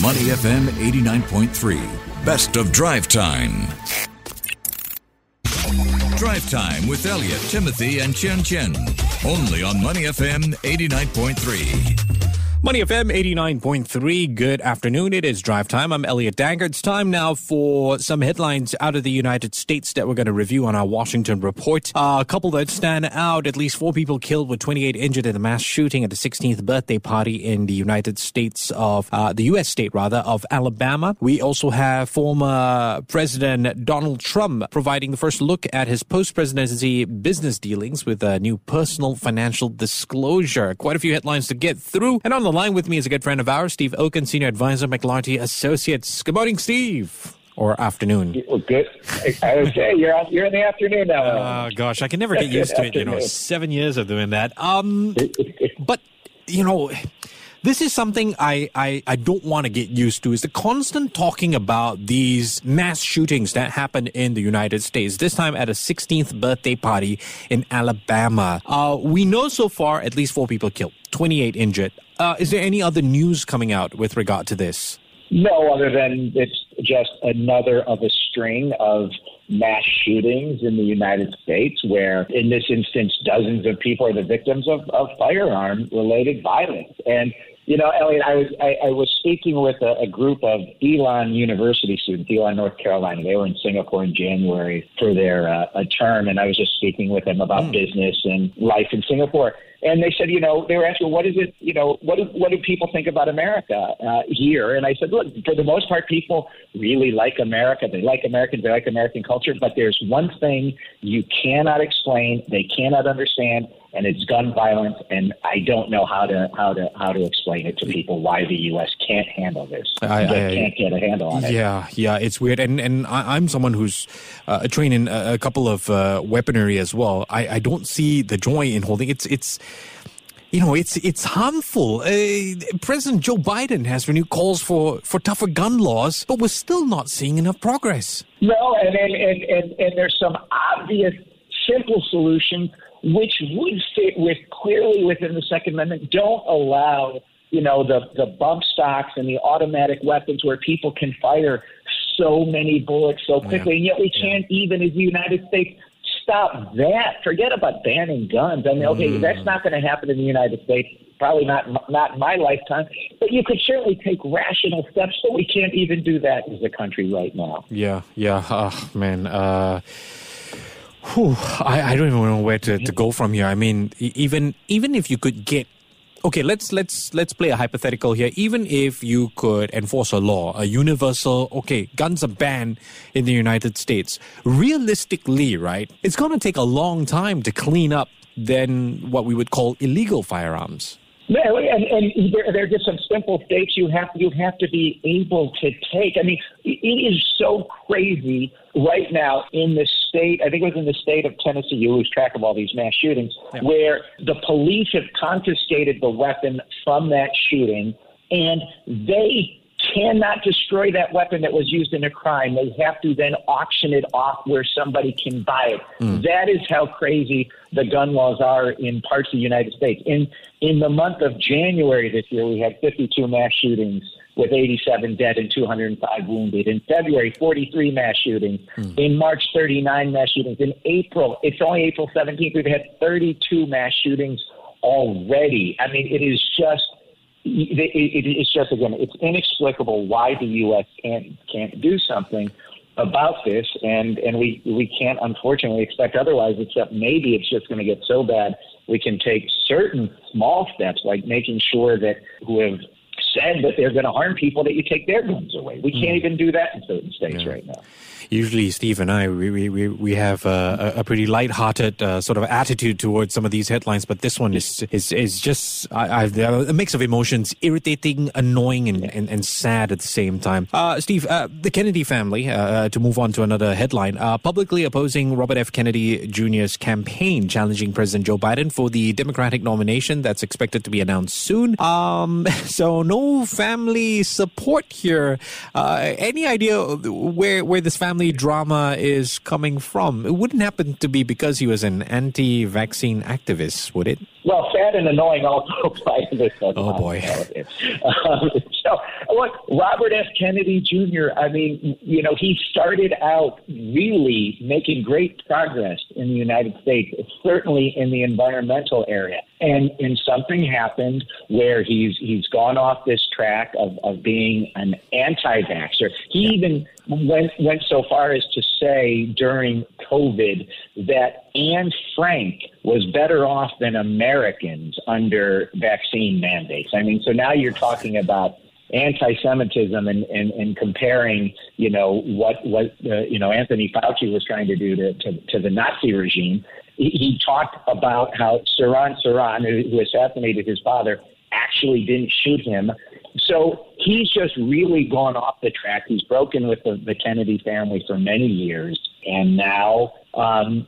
Money FM 89.3. Best of drive time. Drive time with Elliot, Timothy, and Chen Chen. Only on Money FM 89.3. Money FM 89.3. Good afternoon. It is drive time. I'm Elliot Danker. It's time now for some headlines out of the United States that we're going to review on our Washington report. Uh, a couple that stand out. At least four people killed with 28 injured in a mass shooting at the 16th birthday party in the United States of, uh, the U.S. state rather, of Alabama. We also have former President Donald Trump providing the first look at his post-presidency business dealings with a new personal financial disclosure. Quite a few headlines to get through. And on the the line with me is a good friend of ours, Steve Okun, Senior Advisor, McLarty Associates. Good morning, Steve. Or afternoon. Well, good. I would say you're you're in the afternoon now. Oh gosh, I can never get used to it. You know, seven years of doing that. Um, but you know, this is something I, I, I don't want to get used to is the constant talking about these mass shootings that happen in the United States, this time at a 16th birthday party in Alabama. Uh, we know so far at least four people killed, 28 injured. Uh, is there any other news coming out with regard to this? No, other than it's just another of a string of mass shootings in the United States, where in this instance, dozens of people are the victims of, of firearm related violence. And you know, Elliot, I was I, I was speaking with a, a group of Elon University students, Elon, North Carolina. They were in Singapore in January for their uh, a term, and I was just speaking with them about mm. business and life in Singapore. And they said, you know, they were asking, what is it, you know, what do, what do people think about America uh, here? And I said, look, for the most part, people really like America. They like Americans. They like American culture. But there's one thing you cannot explain. They cannot understand and it's gun violence and I don't know how to how to how to explain it to people why the US can't handle this. I, I can't get a handle on it. Yeah, yeah, it's weird and and I, am someone who's uh, trained in a, a couple of uh, weaponry as well. I, I don't see the joy in holding it's it's you know, it's it's harmful. Uh, President Joe Biden has renewed calls for, for tougher gun laws, but we're still not seeing enough progress. No, and and, and, and, and there's some obvious simple solutions which would fit with clearly within the Second Amendment, don't allow you know the the bump stocks and the automatic weapons where people can fire so many bullets so quickly, yeah. and yet we can't yeah. even as the United States stop that. Forget about banning guns. I mean, okay, mm. that's not going to happen in the United States. Probably not not in my lifetime. But you could certainly take rational steps. But we can't even do that as a country right now. Yeah, yeah. Oh, man. Uh, Whew, I, I don't even know where to, to go from here. I mean, even even if you could get okay, let's let's let's play a hypothetical here. Even if you could enforce a law, a universal, okay, guns are banned in the United States. Realistically, right, it's going to take a long time to clean up than what we would call illegal firearms. Yeah, and, and there, there are just some simple steps you have you have to be able to take. I mean, it is so crazy right now in the state. I think it was in the state of Tennessee. You lose track of all these mass shootings, yeah. where the police have confiscated the weapon from that shooting, and they cannot destroy that weapon that was used in a crime. They have to then auction it off where somebody can buy it. Mm. That is how crazy the gun laws are in parts of the United States. In in the month of January this year, we had 52 mass shootings with 87 dead and 205 wounded. In February, 43 mass shootings. Mm. In March, 39 mass shootings. In April, it's only April 17th, we've had 32 mass shootings already. I mean, it is just it, it, it's just again, it's inexplicable why the U.S. can't can't do something about this, and and we we can't unfortunately expect otherwise. Except maybe it's just going to get so bad we can take certain small steps, like making sure that who have said that they're going to harm people that you take their guns away. We can't mm. even do that in certain states yeah. right now usually Steve and I, we, we, we have a, a pretty light-hearted uh, sort of attitude towards some of these headlines, but this one is is, is just I, I, a mix of emotions, irritating, annoying, and, and, and sad at the same time. Uh, Steve, uh, the Kennedy family, uh, uh, to move on to another headline, uh, publicly opposing Robert F. Kennedy Jr.'s campaign challenging President Joe Biden for the Democratic nomination that's expected to be announced soon. Um, so no family support here. any idea where where this family drama is coming from. It wouldn't happen to be because he was an anti-vaccine activist, would it? Well, sad and annoying also to this. Oh boy! Um, so, look, Robert F. Kennedy Jr. I mean, you know, he started out really making great progress in the United States, certainly in the environmental area. And and something happened where he's he's gone off this track of, of being an anti-vaxxer. He even went went so far as to say during COVID that Anne Frank was better off than Americans under vaccine mandates. I mean, so now you're talking about anti-Semitism and, and, and comparing, you know, what what uh, you know Anthony Fauci was trying to do to, to, to the Nazi regime. He, talked about how Sirhan, who, who assassinated his father, actually didn't shoot him. So he's just really gone off the track. He's broken with the, the Kennedy family for many years, and now um,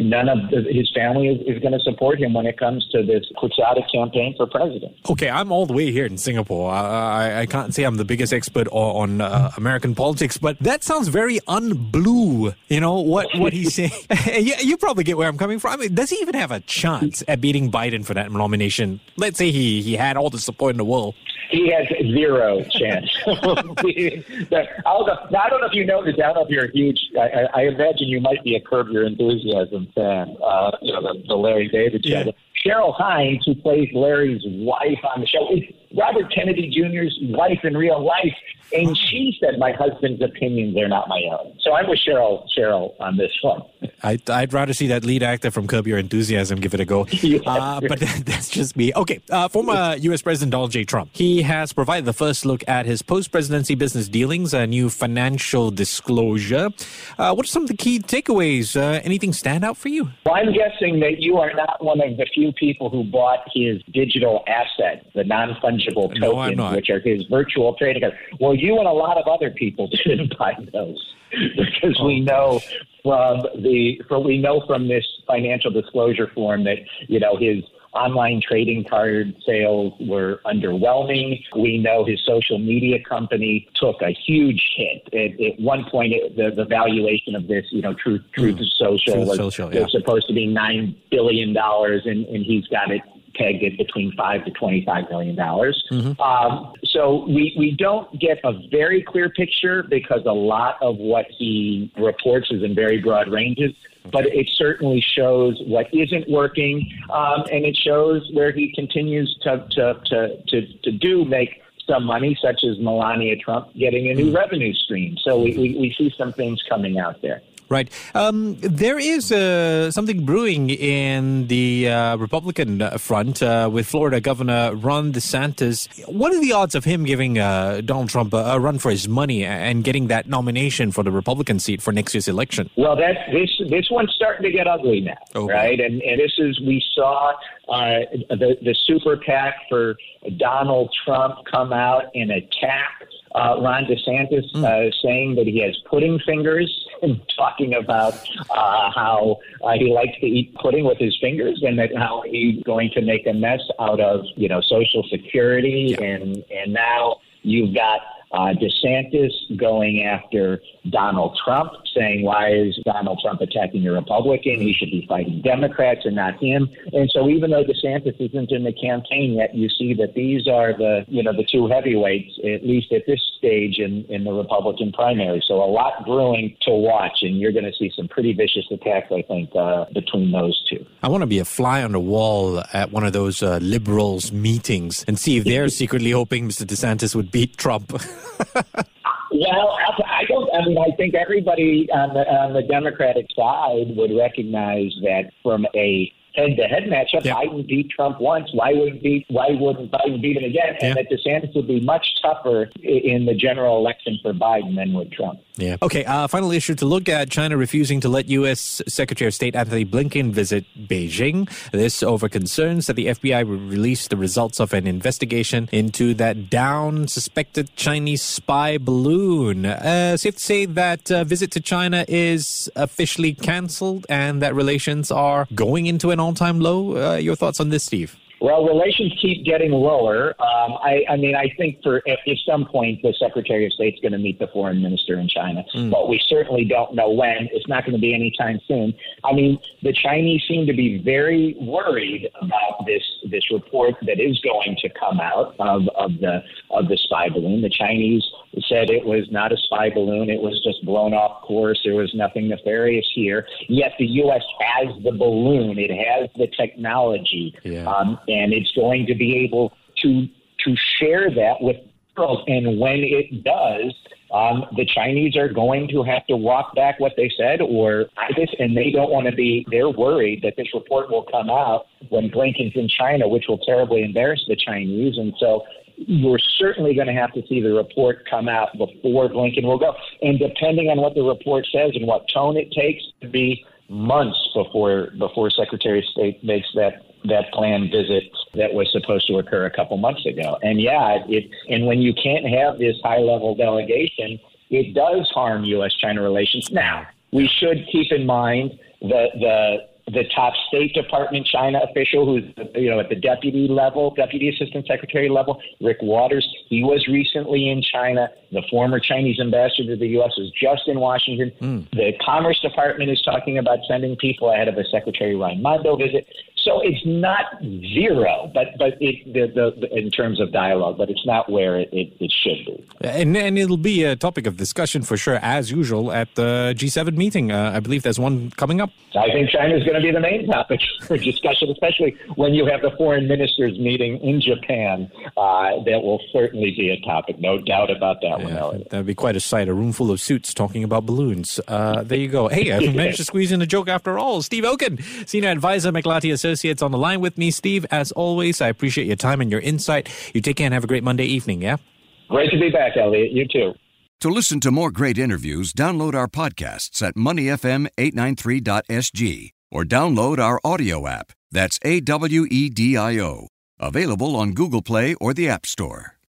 none of the, his family is, is going to support him when it comes to this quixotic campaign for president. Okay, I'm all the way here in Singapore. I, I can't say I'm the biggest expert on, uh, American politics, but that sounds very unblue. You know what what he's saying? you, you probably get where I'm coming from. I mean, does he even have a chance at beating Biden for that nomination? Let's say he he had all the support in the world. He has zero chance. I don't know if you noticed. I don't know if you're a huge. I, I imagine you might be a Curb Your Enthusiasm fan. Uh, you know the, the Larry David show. Yeah. Cheryl Hines, who plays Larry's wife on the show, is Robert Kennedy Jr.'s wife in real life. And she said, "My husband's opinions are not my own." So I'm with Cheryl. Cheryl on this one. I, would rather see that lead actor from Curb Your Enthusiasm give it a go. yeah. uh, but that's just me. Okay, uh, former U.S. President Donald J. Trump. He has provided the first look at his post-presidency business dealings, a new financial disclosure. Uh, what are some of the key takeaways? Uh, anything stand out for you? Well, I'm guessing that you are not one of the few people who bought his digital asset, the non-fungible tokens, no, which are his virtual trading. Cards. Well, you and a lot of other people didn't buy those because we know from the from we know from this financial disclosure form that you know his online trading card sales were underwhelming. We know his social media company took a huge hit. At, at one point, it, the, the valuation of this, you know, Truth Truth mm. Social Truth was, Social, yeah. was supposed to be nine billion dollars, and, and he's got it pegged at between five to twenty-five million dollars. Mm-hmm. Um, so we we don't get a very clear picture because a lot of what he reports is in very broad ranges. But it certainly shows what isn't working, um, and it shows where he continues to to to to, to do make some money, such as Melania Trump getting a new mm-hmm. revenue stream. So we, we, we see some things coming out there. Right. Um, there is uh, something brewing in the uh, Republican front uh, with Florida Governor Ron DeSantis. What are the odds of him giving uh, Donald Trump a, a, run for his money and getting that nomination for the Republican seat for next year's election? Well, that this this one's starting to get ugly now, oh, right? And, and this is we saw uh, the the super PAC for Donald Trump come out and attack uh, Ron DeSantis mm. uh, saying that he has pudding fingers talking about uh, how uh, he likes to eat pudding with his fingers and that how he's going to make a mess out of you know Social Security yeah. and and now you've got uh, DeSantis going after Donald Trump, saying, Why is Donald Trump attacking a Republican? He should be fighting Democrats and not him. And so even though DeSantis isn't in the campaign yet, you see that these are the you know the two heavyweights, at least at this stage in, in the Republican primary. So a lot brewing to watch, and you're going to see some pretty vicious attacks, I think, uh, between those two. I want to be a fly on the wall at one of those uh, liberals meetings and see if they're secretly hoping Mr. DeSantis would beat Trump. well, I don't. I mean, I think everybody on the on the Democratic side would recognize that from a head-to-head matchup. Yep. Biden beat Trump once. Why wouldn't beat? Why wouldn't Biden beat him again? And yep. that DeSantis would be much tougher in the general election for Biden than with Trump. Yeah. Okay. Uh, final issue to look at: China refusing to let U.S. Secretary of State Antony Blinken visit Beijing. This over concerns that the FBI will release the results of an investigation into that down suspected Chinese spy balloon. Uh, safe to say that uh, visit to China is officially cancelled and that relations are going into an all-time low. Uh, your thoughts on this, Steve? Well, relations keep getting lower. Um, I, I mean, I think for at, at some point the Secretary of State's going to meet the foreign minister in China, mm. but we certainly don't know when. It's not going to be anytime soon. I mean, the Chinese seem to be very worried about this this report that is going to come out of, of the of the spy balloon. The Chinese said it was not a spy balloon; it was just blown off course. There was nothing nefarious here. Yet the U.S. has the balloon; it has the technology. Yeah. Um, and it's going to be able to to share that with girls. And when it does, um, the Chinese are going to have to walk back what they said, or this, and they don't want to be. They're worried that this report will come out when Blinken's in China, which will terribly embarrass the Chinese. And so you're certainly going to have to see the report come out before Blinken will go. And depending on what the report says and what tone it takes, to be months before before Secretary of State makes that that planned visit that was supposed to occur a couple months ago. And yeah, it and when you can't have this high level delegation, it does harm U.S. China relations. Now, we should keep in mind the the the top State Department China official, who's you know at the deputy level, deputy assistant secretary level, Rick Waters. He was recently in China. The former Chinese ambassador to the U.S. was just in Washington. Mm. The Commerce Department is talking about sending people ahead of a Secretary Ryan Raimondo visit. So it's not zero, but but it, the, the, in terms of dialogue, but it's not where it, it, it, should be. And, and it'll be a topic of discussion for sure, as usual, at the G7 meeting. Uh, I believe there's one coming up. I think China is going to be the main topic for discussion, especially when you have the foreign ministers meeting in Japan. Uh, that will certainly be a topic, no doubt about that yeah, one. That'd be quite a sight, a room full of suits talking about balloons. Uh, there you go. Hey, I managed to squeeze in a joke after all. Steve Okun, Senior Advisor, McLarty Associates Associates on the line with me. Steve, as always, I appreciate your time and your insight. You take care and have a great Monday evening, yeah? Great to be back, Elliot. You too. To listen to more great interviews, download our podcasts at moneyfm893.sg or download our audio app. That's A W E D I O. Available on Google Play or the App Store.